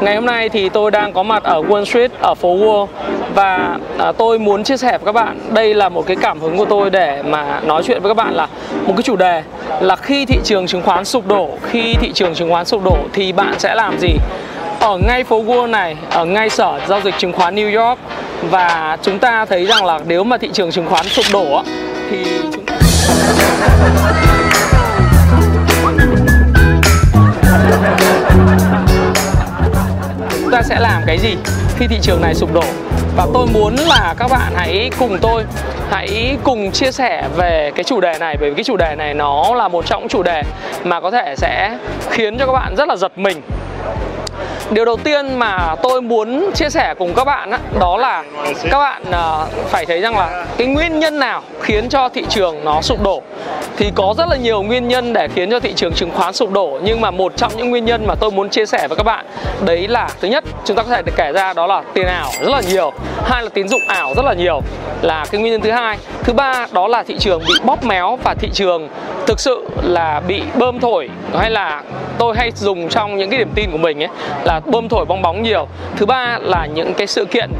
Ngày hôm nay thì tôi đang có mặt ở Wall Street ở phố Wall và à, tôi muốn chia sẻ với các bạn đây là một cái cảm hứng của tôi để mà nói chuyện với các bạn là một cái chủ đề là khi thị trường chứng khoán sụp đổ, khi thị trường chứng khoán sụp đổ thì bạn sẽ làm gì? Ở ngay phố Wall này, ở ngay sở giao dịch chứng khoán New York và chúng ta thấy rằng là nếu mà thị trường chứng khoán sụp đổ thì chúng ta ta sẽ làm cái gì khi thị trường này sụp đổ? Và tôi muốn là các bạn hãy cùng tôi, hãy cùng chia sẻ về cái chủ đề này, bởi vì cái chủ đề này nó là một trong những chủ đề mà có thể sẽ khiến cho các bạn rất là giật mình điều đầu tiên mà tôi muốn chia sẻ cùng các bạn đó, đó là các bạn à, phải thấy rằng là cái nguyên nhân nào khiến cho thị trường nó sụp đổ. Thì có rất là nhiều nguyên nhân để khiến cho thị trường chứng khoán sụp đổ nhưng mà một trong những nguyên nhân mà tôi muốn chia sẻ với các bạn đấy là thứ nhất chúng ta có thể kể ra đó là tiền ảo rất là nhiều hai là tín dụng ảo rất là nhiều là cái nguyên nhân thứ hai. Thứ ba đó là thị trường bị bóp méo và thị trường thực sự là bị bơm thổi hay là tôi hay dùng trong những cái điểm tin của mình ấy là bơm thổi bong bóng nhiều. Thứ ba là những cái sự kiện.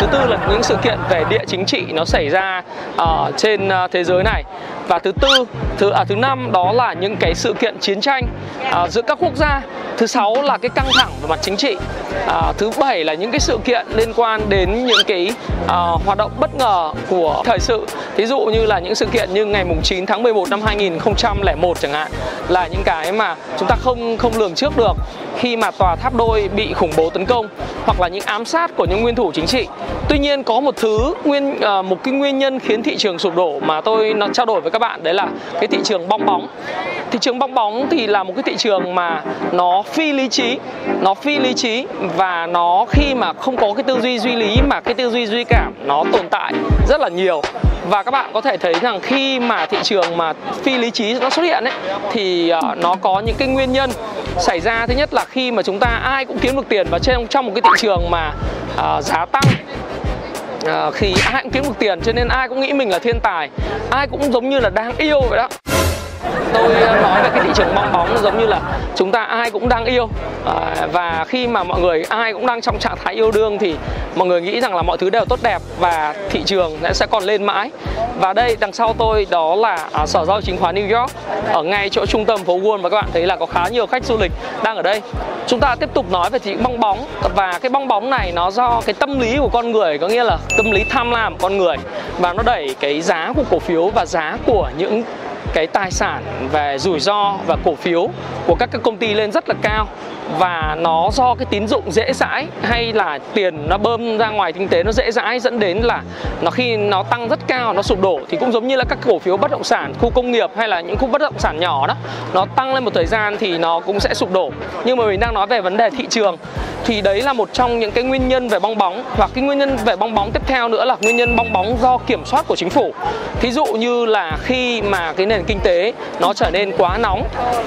Thứ tư là những sự kiện về địa chính trị nó xảy ra ở uh, trên uh, thế giới này và thứ tư thứ à, thứ năm đó là những cái sự kiện chiến tranh à, giữa các quốc gia. Thứ sáu là cái căng thẳng về mặt chính trị. À, thứ bảy là những cái sự kiện liên quan đến những cái à, hoạt động bất ngờ của thời sự. Thí dụ như là những sự kiện như ngày mùng 9 tháng 11 năm 2001 chẳng hạn là những cái mà chúng ta không không lường trước được khi mà tòa tháp đôi bị khủng bố tấn công hoặc là những ám sát của những nguyên thủ chính trị. Tuy nhiên có một thứ nguyên à, một cái nguyên nhân khiến thị trường sụp đổ mà tôi nó trao đổi với các bạn. Đấy là cái thị trường bong bóng. Thị trường bong bóng thì là một cái thị trường mà nó phi lý trí nó phi lý trí và nó khi mà không có cái tư duy duy lý mà cái tư duy duy cảm nó tồn tại rất là nhiều. Và các bạn có thể thấy rằng khi mà thị trường mà phi lý trí nó xuất hiện ấy thì ờ, nó có những cái nguyên nhân xảy ra. Thứ nhất là khi mà chúng ta ai cũng kiếm được tiền và trên trong một cái thị trường mà uh, giá tăng à, khi ai cũng kiếm được tiền cho nên ai cũng nghĩ mình là thiên tài. Ai cũng giống như là đang yêu vậy đó tôi ờ, nói về cái thị trường bong bóng giống như là chúng ta ai cũng đang yêu. À, và khi mà mọi người ai cũng đang trong trạng thái yêu đương thì mọi người nghĩ rằng là mọi thứ đều tốt đẹp và thị trường sẽ còn lên mãi. Và đây đằng sau tôi đó là à, sở giao chứng khoán New York. Ở ngay chỗ trung tâm phố Wall và các bạn thấy là có khá nhiều khách du lịch đang ở đây. Chúng ta tiếp tục nói về thị bong bóng. Và cái bong bóng này nó do cái tâm lý của con người có nghĩa là tâm lý tham lam của con người. Và nó đẩy cái giá của cổ phiếu và giá của những cái tài sản về rủi ro và cổ phiếu của các cái công ty lên rất là cao và nó do cái tín dụng dễ dãi hay là tiền nó bơm ra ngoài kinh tế nó dễ dãi dẫn đến là nó khi nó tăng rất cao, nó sụp đổ thì cũng giống như là các cổ phiếu bất động sản, khu công nghiệp hay là những khu bất động sản nhỏ đó, nó tăng lên một thời gian thì nó cũng sẽ sụp đổ. Nhưng mà mình đang nói về vấn đề thị trường thì đấy là một trong những cái nguyên nhân về bong bóng. Hoặc cái nguyên nhân về bong bóng tiếp theo nữa là nguyên nhân bong bóng do kiểm soát của chính phủ. Thí dụ như là khi mà cái nền kinh tế nó trở nên quá nóng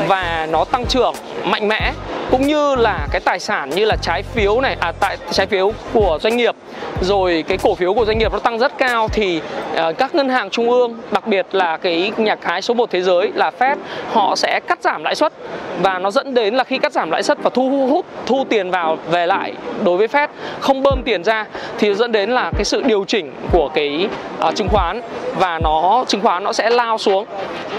và nó tăng trưởng mạnh mẽ cũng như là cái tài sản như là trái phiếu này à tại trái phiếu của doanh nghiệp rồi cái cổ phiếu của doanh nghiệp nó tăng rất cao thì uh, các ngân hàng trung ương đặc biệt là cái nhà cái số 1 thế giới là Fed họ sẽ cắt giảm lãi suất. Và nó dẫn đến là khi cắt giảm lãi suất và thu hút thu tiền vào về lại đối với Fed không bơm tiền ra thì dẫn đến là cái sự điều chỉnh của cái uh, chứng khoán. Và nó chứng khoán nó sẽ lao xuống.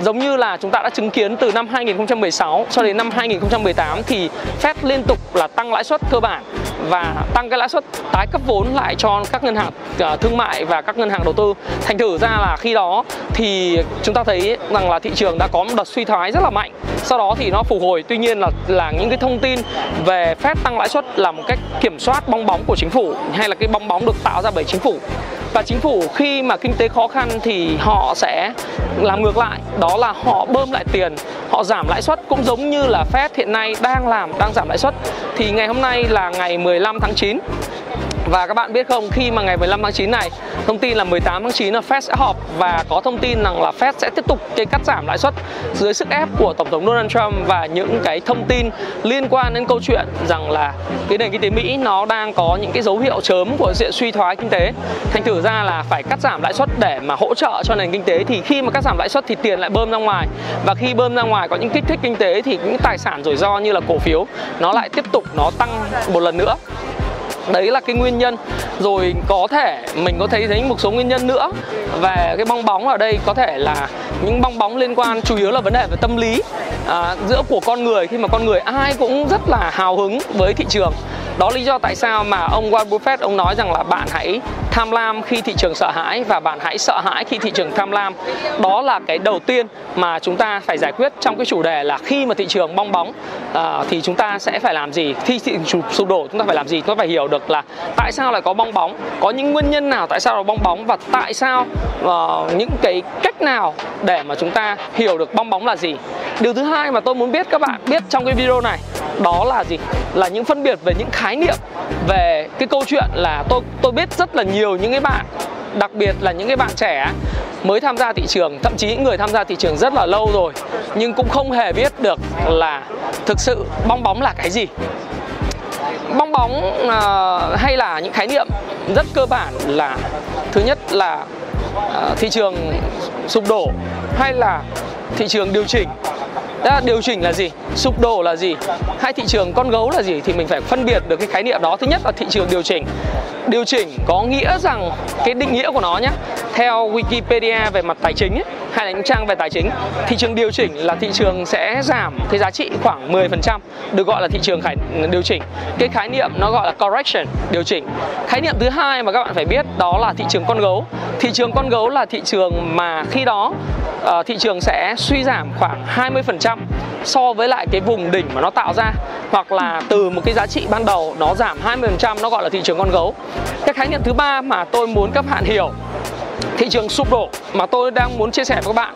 Giống như là chúng ta đã chứng kiến từ năm 2016 cho đến năm 2018 thì Fed liên tục là tăng lãi suất cơ bản và tăng cái lãi suất tái cấp vốn lại cho các ngân hàng uh, thương mại và các ngân hàng đầu tư. Thành thử ra là khi đó thì chúng ta thấy rằng là thị trường đã có một đợt suy thoái rất là mạnh. Sau đó thì nó phục hồi. Tuy nhiên là là những cái thông tin về Fed tăng lãi suất là một cách kiểm soát bong bóng của chính phủ hay là cái bong bóng được tạo ra bởi chính phủ và chính phủ khi mà kinh tế khó khăn thì họ sẽ làm ngược lại. Đó là họ bơm lại tiền, họ giảm lãi suất. Cũng giống như là Fed hiện nay đang làm, đang giảm lãi suất. Thì ngày hôm nay là ngày 15 tháng 9 và các bạn biết không, khi mà ngày 15 tháng 9 này, thông tin là 18 tháng 9 là Fed sẽ họp và có thông tin rằng là Fed sẽ tiếp tục cái cắt giảm lãi suất dưới sức ép của Tổng thống Donald Trump và những cái thông tin liên quan đến câu chuyện rằng là cái nền kinh tế Mỹ nó đang có những cái dấu hiệu chớm của diện suy thoái kinh tế. Thành thử ra là phải cắt giảm lãi suất để mà hỗ trợ cho nền kinh tế thì khi mà cắt giảm lãi suất thì tiền lại bơm ra ngoài và khi bơm ra ngoài có những kích thích kinh tế thì những tài sản rủi ro như là cổ phiếu nó lại tiếp tục nó tăng một lần nữa đấy là cái nguyên nhân. Rồi có thể mình có thấy thấy một số nguyên nhân nữa. Về cái bong bóng ở đây có thể là những bong bóng liên quan chủ yếu là vấn đề về tâm lý à, giữa của con người khi mà con người ai cũng rất là hào hứng với thị trường. Đó lý do tại sao mà ông Warren Buffett ông nói rằng là bạn hãy tham lam khi thị trường sợ hãi và bạn hãy sợ hãi khi thị trường tham lam. Đó là cái đầu tiên mà chúng ta phải giải quyết trong cái chủ đề là khi mà thị trường bong bóng à, thì chúng ta sẽ phải làm gì? Khi thị trường sụp đổ chúng ta phải làm gì? Chúng ta phải hiểu được là tại sao lại có bong bóng có những nguyên nhân nào tại sao là bong bóng và tại sao uh, những cái cách nào để mà chúng ta hiểu được bong bóng là gì. Điều thứ hai mà tôi muốn biết các bạn biết trong cái video này đó là gì? Là những phân biệt về những khái niệm về cái câu chuyện là tôi tôi biết rất là nhiều nhiều những cái bạn đặc biệt là những cái bạn trẻ mới tham gia thị trường thậm chí những người tham gia thị trường rất là lâu rồi nhưng cũng không hề biết được là thực sự bong bóng là cái gì. Bong bóng uh, hay là những khái niệm rất cơ bản là thứ nhất là uh, thị trường sụp đổ hay là thị trường điều chỉnh đó, điều chỉnh là gì? Sụp đổ là gì? Hay thị trường con gấu là gì? Thì mình phải phân biệt được cái khái niệm đó. Thứ nhất là thị trường điều chỉnh. Điều chỉnh có nghĩa rằng cái định nghĩa của nó nhé theo Wikipedia về mặt tài chính ấy, hay là những trang về tài chính thị trường điều chỉnh là thị trường sẽ giảm cái giá trị khoảng 10% được gọi là thị trường khải điều chỉnh. Cái khái niệm nó gọi là correction điều chỉnh. Khái niệm thứ hai mà các bạn phải biết đó là thị trường con gấu. Thị trường con gấu là thị trường mà khi đó uh, thị trường sẽ suy giảm khoảng 20% so với lại cái vùng đỉnh mà nó tạo ra hoặc là từ một cái giá trị ban đầu nó giảm 20% nó gọi là thị trường con gấu. Cái khái niệm thứ ba mà tôi muốn các bạn hiểu thị trường sụp đổ mà tôi đang muốn chia sẻ với các bạn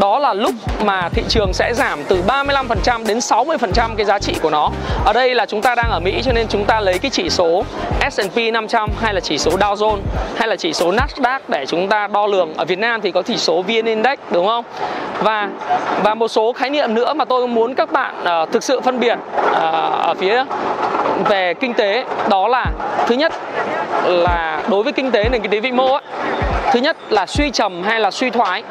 đó là lúc mà thị trường sẽ giảm từ 35% đến 60% cái giá trị của nó. Ở đây là chúng ta đang ở Mỹ cho nên chúng ta lấy cái chỉ số S&P 500 hay là chỉ số Dow Jones hay là chỉ số Nasdaq để chúng ta đo lường. Ở Việt Nam thì có chỉ số VN Index đúng không? Và và một số khái niệm nữa mà tôi muốn các bạn uh, thực sự phân biệt uh, ở phía về kinh tế đó là thứ nhất là đối với kinh tế nền kinh tế vĩ mô ấy, thứ nhất là suy trầm hay là suy thoái?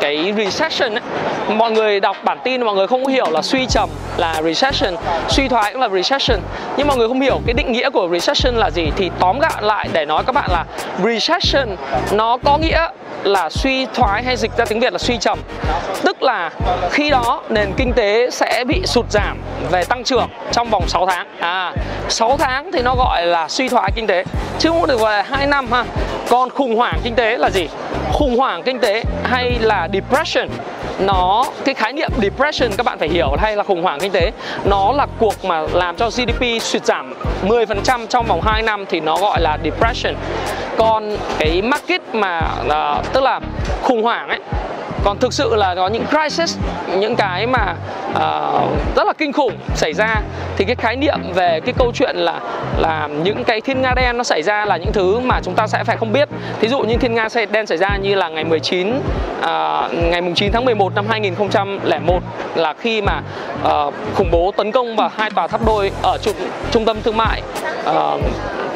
Cái recession ấy, mọi người đọc bản tin mọi người không hiểu là suy trầm là recession suy thoái cũng là recession. Nhưng mọi người không hiểu cái định nghĩa của recession là gì thì tóm gọn lại để nói các bạn là recession nó có nghĩa là suy thoái hay dịch ra tiếng Việt là suy trầm. Tức là khi đó nền kinh tế sẽ bị sụt giảm về tăng trưởng trong vòng 6 tháng. À 6 tháng thì nó gọi là suy thoái kinh tế. Chứ không được gọi là 2 năm ha. Còn khủng hoảng kinh tế là gì? Khủng hoảng kinh tế hay là depression? Nó cái khái niệm depression các bạn phải hiểu hay là khủng hoảng kinh tế nó là cuộc mà làm cho GDP sụt giảm 10% trong vòng 2 năm thì nó gọi là depression. Còn cái market mà uh, tức là khủng hoảng ấy còn thực sự là có những crisis những cái mà uh, rất là kinh khủng xảy ra thì cái khái niệm về cái câu chuyện là là những cái thiên nga đen nó xảy ra là những thứ mà chúng ta sẽ phải không biết. Thí dụ như thiên nga đen xảy ra như là ngày 19 uh, ờ, ngày 9 tháng 11 năm 2001 là khi mà uh, khủng bố tấn công vào hai tòa tháp đôi ở trung, trung tâm thương mại uh,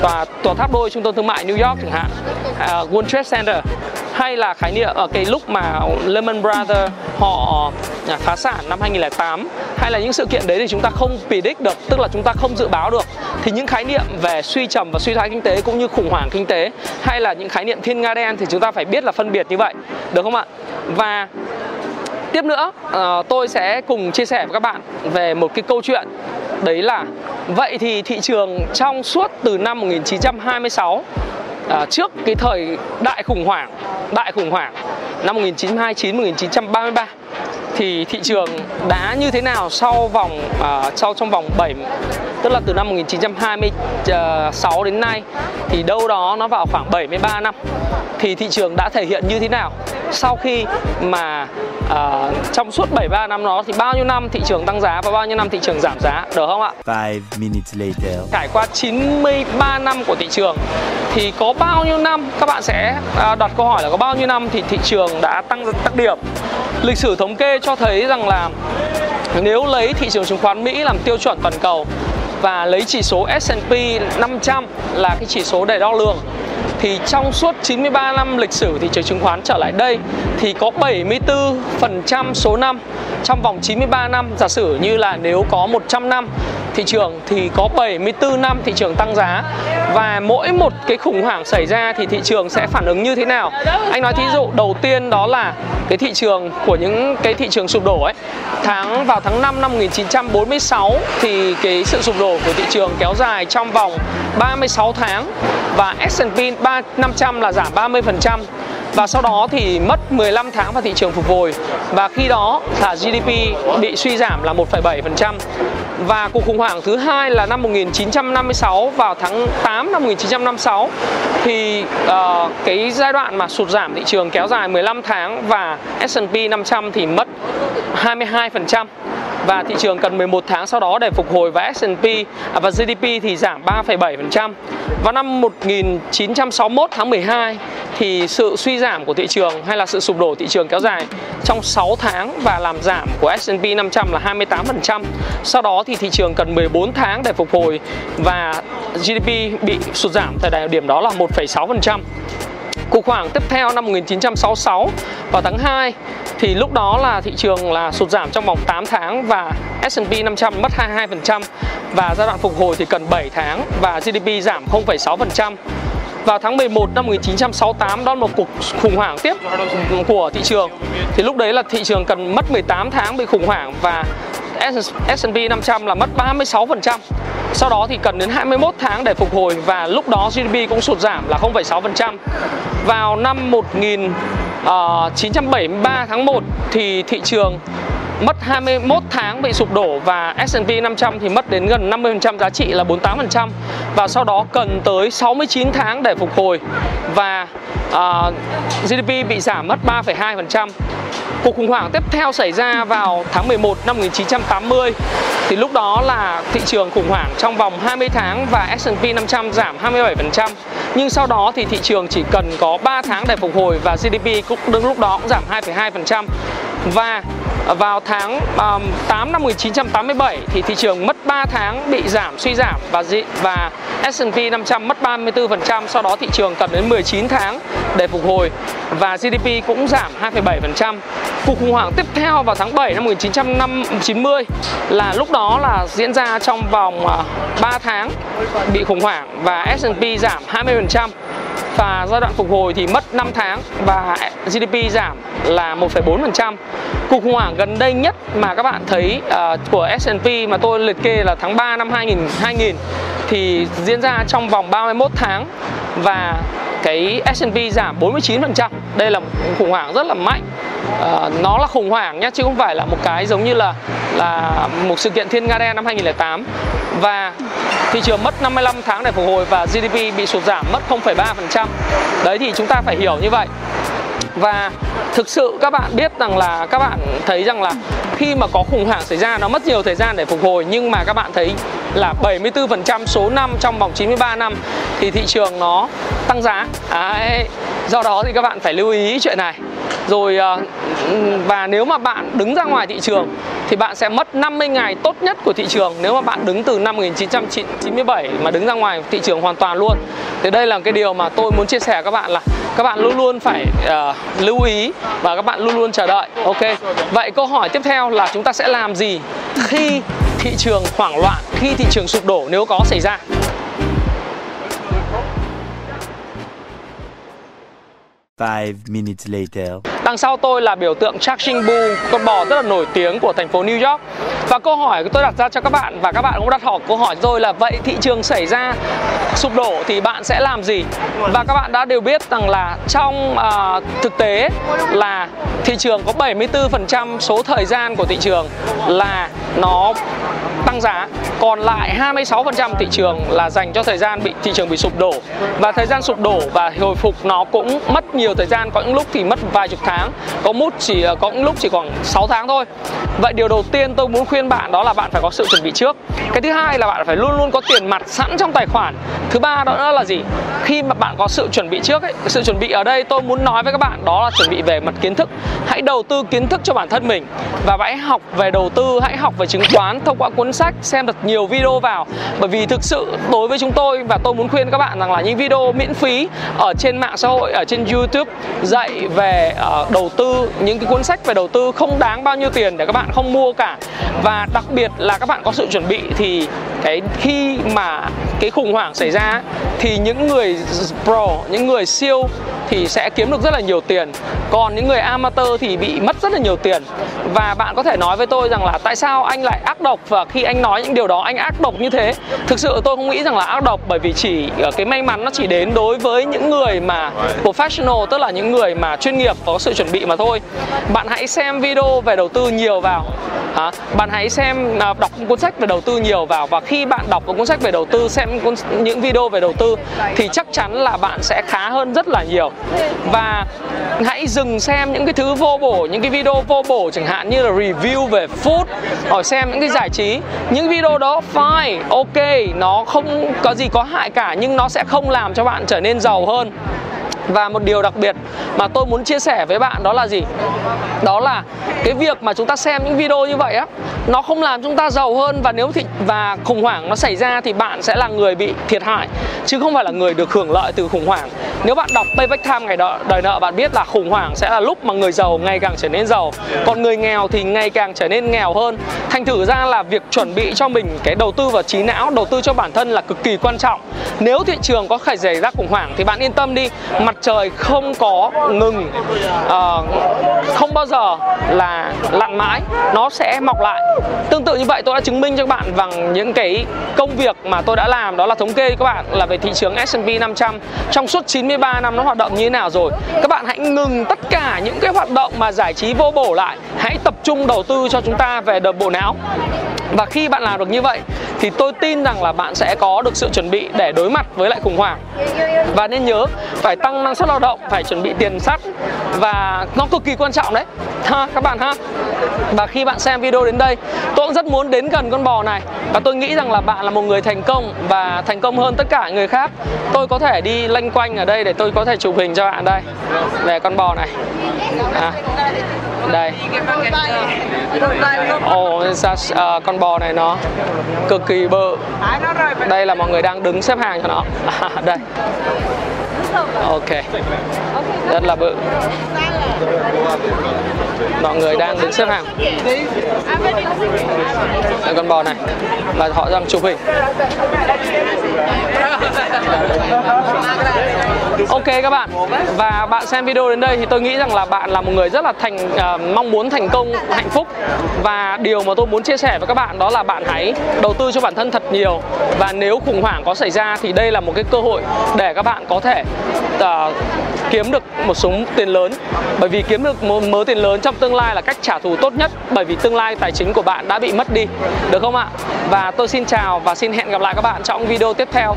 tòa tòa tháp đôi trung tâm thương mại New York chẳng hạn uh, World Trade Center hay là khái niệm ở cái lúc mà Lehman Brothers họ à, phá sản năm 2008 hay là những sự kiện đấy thì chúng ta không predict được tức là chúng ta không dự báo được. Thì những khái niệm về suy trầm và suy thoái kinh tế cũng như khủng hoảng kinh tế hay là những khái niệm thiên nga đen thì chúng ta phải biết là phân biệt như vậy được không ạ? Và tiếp nữa ờ, tôi sẽ cùng chia sẻ với các bạn về một cái câu chuyện đấy là vậy thì thị trường trong suốt từ năm 1926 à, trước cái thời đại khủng hoảng đại khủng hoảng năm 1929 1933 thì thị trường đã như thế nào sau vòng à, sau trong vòng 7 tức là từ năm 1926 đến nay thì đâu đó nó vào khoảng 73 năm thì thị trường đã thể hiện như thế nào sau khi mà uh, trong suốt 73 năm đó thì bao nhiêu năm thị trường tăng giá và bao nhiêu năm thị trường giảm giá được không ạ? Five minutes later. Trải qua 93 năm của thị trường thì có bao nhiêu năm các bạn sẽ uh, đặt câu hỏi là có bao nhiêu năm thì thị trường đã tăng tăng điểm. Lịch sử thống kê cho thấy rằng là nếu lấy thị trường chứng khoán Mỹ làm tiêu chuẩn toàn cầu và lấy chỉ số S&P 500 là cái chỉ số để đo lường. Thì trong suốt 93 năm lịch sử thị trường chứng khoán trở lại đây thì có 74% số năm trong vòng 93 năm, giả sử như là nếu có 100 năm, thị trường thì có 74 năm thị trường tăng giá. Và mỗi một cái khủng hoảng xảy ra thì thị trường sẽ phản ứng như thế nào? Anh nói thí dụ, đầu tiên đó là cái thị trường của những cái thị trường sụp đổ ấy. Tháng, vào tháng 5 năm 1946 thì cái sự sụp đổ của thị trường kéo dài trong vòng 36 tháng và S&P 500 là giảm 30% và sau đó thì mất 15 tháng vào thị trường phục hồi. Và khi đó là GDP bị suy giảm là 1,7% và cuộc khủng hoảng thứ hai là năm 1956 vào tháng 8 năm 1956 thì uh, cái giai đoạn mà sụt giảm thị trường kéo dài 15 tháng và S&P 500 thì mất 22% và thị trường cần 11 tháng sau đó để phục hồi và S&P à, và GDP thì giảm 3,7%. Vào năm 1961 tháng 12 thì sự suy giảm của thị trường hay là sự sụp đổ thị trường kéo dài trong 6 tháng và làm giảm của S&P 500 là 28%. Sau đó thì thị trường cần 14 tháng để phục hồi và GDP bị sụt giảm tại thời điểm đó là 1,6%. Khủng hoảng tiếp theo năm 1966 vào tháng 2 thì lúc đó là thị trường là sụt giảm trong vòng 8 tháng và S&P 500 mất 22% và giai đoạn phục hồi thì cần 7 tháng và GDP giảm 0,6%. Vào tháng 11 năm 1968 đó là một cuộc khủng hoảng tiếp của thị trường thì lúc đấy là thị trường cần mất 18 tháng bị khủng hoảng và S&P 500 là mất 36%. Sau đó thì cần đến 21 tháng để phục hồi và lúc đó GDP cũng sụt giảm là 0,6%. Vào năm 1973 ờ, tháng 1 thì thị trường mất 21 tháng bị sụp đổ và S&P 500 thì mất đến gần 50% giá trị là 48% và sau đó cần tới 69 tháng để phục hồi và ờ, uh, GDP bị giảm mất 3,2%. Cuộc khủng hoảng tiếp theo xảy ra vào tháng 11 năm 1980 thì lúc đó là thị trường khủng hoảng trong vòng 20 tháng và S&P 500 giảm 27%. Nhưng sau đó thì thị trường chỉ cần có 3 tháng để phục hồi và GDP cũng đứng lúc đó cũng giảm 2,2%. Và vào tháng um, 8 năm 1987 thì thị trường mất 3 tháng bị giảm suy giảm và và S&P 500 mất 34%, sau đó thị trường cần đến 19 tháng để phục hồi và GDP cũng giảm 2,7%. Cuộc khủng hoảng tiếp theo vào tháng 7 năm 1990 là lúc đó là diễn ra trong vòng ờ, 3 tháng bị khủng hoảng và S&P giảm 20% và giai đoạn phục hồi thì mất 5 tháng và GDP giảm là 1,4%. Cuộc khủng hoảng gần đây nhất mà các bạn thấy uh, của S&P mà tôi liệt kê là tháng 3 năm 2000 2000 thì diễn ra trong vòng 31 tháng và cái S&P giảm 49%. Đây là một khủng hoảng rất là mạnh. à, nó là khủng hoảng nhé chứ không phải là một cái giống như là là một sự kiện thiên nga đen năm 2008 và thị trường mất 55 tháng để phục hồi và GDP bị sụt giảm mất 0,3%. Đấy thì chúng ta phải hiểu như vậy. Và thực sự các bạn biết rằng là các bạn thấy rằng là khi mà có khủng hoảng xảy ra, nó mất nhiều thời gian để phục hồi, nhưng mà các bạn thấy là 74% số năm trong vòng 93 năm thì thị trường nó tăng giá. Đấy. Do đó thì các bạn phải lưu ý chuyện này. Rồi à, và nếu mà bạn đứng ra ngoài thị trường thì bạn sẽ mất 50 ngày tốt nhất của thị trường nếu mà bạn đứng từ năm 1997 mà đứng ra ngoài thị trường hoàn toàn luôn. Thì đây là cái điều mà tôi muốn chia sẻ các bạn là các bạn luôn luôn phải uh, lưu ý và các bạn luôn luôn chờ đợi. Ok. Vậy câu hỏi tiếp theo là chúng ta sẽ làm gì khi thị trường hoảng loạn, khi thị trường sụp đổ nếu có xảy ra? Five minutes later. Đằng sau tôi là biểu tượng Charging Bull, con bò rất là nổi tiếng của thành phố New York. Và câu hỏi tôi đặt ra cho các bạn và các bạn cũng đặt hỏi câu hỏi rồi tôi là vậy thị trường xảy ra sụp đổ thì bạn sẽ làm gì? Và các bạn đã đều biết rằng là trong uh, thực tế là thị trường có 74% số thời gian của thị trường là nó tăng giá còn lại 26% thị trường là dành cho thời gian bị thị trường bị sụp đổ và thời gian sụp đổ và hồi phục nó cũng mất nhiều thời gian có những lúc thì mất vài chục tháng có mút chỉ ờ, có những lúc chỉ khoảng 6 tháng thôi. Vậy điều đầu tiên tôi muốn khuyên bạn đó là bạn phải có sự chuẩn bị trước. Cái thứ hai là bạn phải luôn luôn có tiền mặt sẵn trong tài khoản. Thứ ba đó là gì? Khi mà bạn có sự chuẩn bị trước ấy, sự chuẩn bị ở đây tôi muốn nói với các bạn đó là chuẩn bị về mặt kiến thức. Hãy đầu tư kiến thức cho bản thân mình. Và hãy học về đầu tư hãy học về chứng khoán thông qua cuốn sách xem thật nhiều video vào. Bởi vì thực sự đối với chúng tôi và tôi muốn khuyên các bạn rằng là những video miễn phí ở trên mạng xã hội ở trên YouTube dạy về uh, đầu tư, những cái cuốn sách về đầu tư không đáng bao nhiêu tiền để các bạn không mua cả. Và đặc biệt là các bạn có sự chuẩn bị thì cái khi mà cái khủng hoảng xảy ra thì những người pro, những người siêu thì sẽ kiếm được rất là nhiều tiền. Còn những người amateur thì bị mất rất là nhiều tiền. Và bạn có thể nói với tôi rằng là tại sao anh lại ác độc? Và khi anh nói những điều đó, anh ác độc như thế? Thực sự tôi không nghĩ rằng là ác độc, bởi vì chỉ ờ, cái may mắn nó chỉ đến đối với những người mà professional, tức là những người mà chuyên nghiệp, có sự chuẩn bị mà thôi. Bạn hãy xem video về đầu tư nhiều vào. À, bạn hãy xem à, đọc cuốn sách về đầu tư nhiều vào. Và khi bạn đọc một cuốn sách về đầu tư xem cuốn, những video về đầu tư thì chắc chắn là bạn sẽ khá hơn rất là nhiều. Và hãy dừng xem những cái thứ vô bổ những cái video vô bổ chẳng hạn như là review về food hoặc xem những cái giải trí. Những video đó fine ok nó không có gì có hại cả nhưng nó sẽ không làm cho bạn trở nên giàu hơn và một điều đặc biệt mà tôi muốn chia sẻ với bạn đó là gì? Đó là cái việc mà chúng ta xem những video như vậy á nó không làm chúng ta giàu hơn và nếu thì và khủng hoảng nó xảy ra thì bạn sẽ là người bị thiệt hại chứ không phải là người được hưởng lợi từ khủng hoảng. Nếu bạn đọc Payback Time ngày đợi, đời nợ bạn biết là khủng hoảng sẽ là lúc mà người giàu ngày càng trở nên giàu còn người nghèo thì ngày càng trở nên nghèo hơn. Thành thử ra là việc chuẩn bị cho mình cái đầu tư vào trí não đầu tư cho bản thân là cực kỳ quan trọng. Nếu thị trường có khởi xảy ra khủng hoảng thì bạn yên tâm đi mặt trời không có ngừng. Uh, không bao giờ là lặn mãi nó sẽ mọc lại. Tương tự như vậy tôi đã chứng minh cho các bạn bằng những cái công việc mà tôi đã làm đó là thống kê các bạn là về thị trường S&P 500 trong suốt 93 năm nó hoạt động như thế nào rồi? Các bạn hãy ngừng tất cả những cái hoạt động mà giải trí vô bổ lại. Hãy tập trung đầu tư cho chúng ta về đợt bộ não. Và khi bạn làm được như vậy thì tôi tin rằng là bạn sẽ có được sự chuẩn bị để đối mặt với lại khủng hoảng. Và nên nhớ phải tăng năng suất lao động phải chuẩn bị tiền sắt. Và nó cực kỳ quan trọng đấy. Ha các bạn ha. Và khi bạn xem video đến đây tôi cũng rất muốn đến gần con bò này. Và tôi nghĩ rằng là bạn là một người thành công và thành công hơn tất cả người khác. Tôi có thể đi lanh quanh ở đây để tôi có thể chụp hình cho bạn đây. Về con bò này. À, đây. Ồ oh, uh, con bò này nó cực kỳ bự đây là mọi người đang đứng xếp hàng cho nó. À, đây. Ok. Rất là bự. Mọi người đang đứng xếp hàng. Đây con bò này và họ đang chụp hình Ok các bạn. Và bạn xem video đến đây thì tôi nghĩ rằng là bạn là một người rất là thành uh, mong muốn thành công hạnh phúc. Và điều mà tôi muốn chia sẻ với các bạn đó là bạn hãy đầu tư cho bản thân thật nhiều. Và nếu khủng hoảng có xảy ra thì đây là một cái cơ hội để các bạn có thể uh, kiếm được một số tiền lớn. Bởi vì kiếm được một mớ tiền lớn trong tương lai là cách trả thù tốt nhất. Bởi vì tương lai tài chính của bạn đã bị mất đi. Được không ạ? Và tôi xin chào và xin hẹn gặp lại các bạn trong video tiếp theo.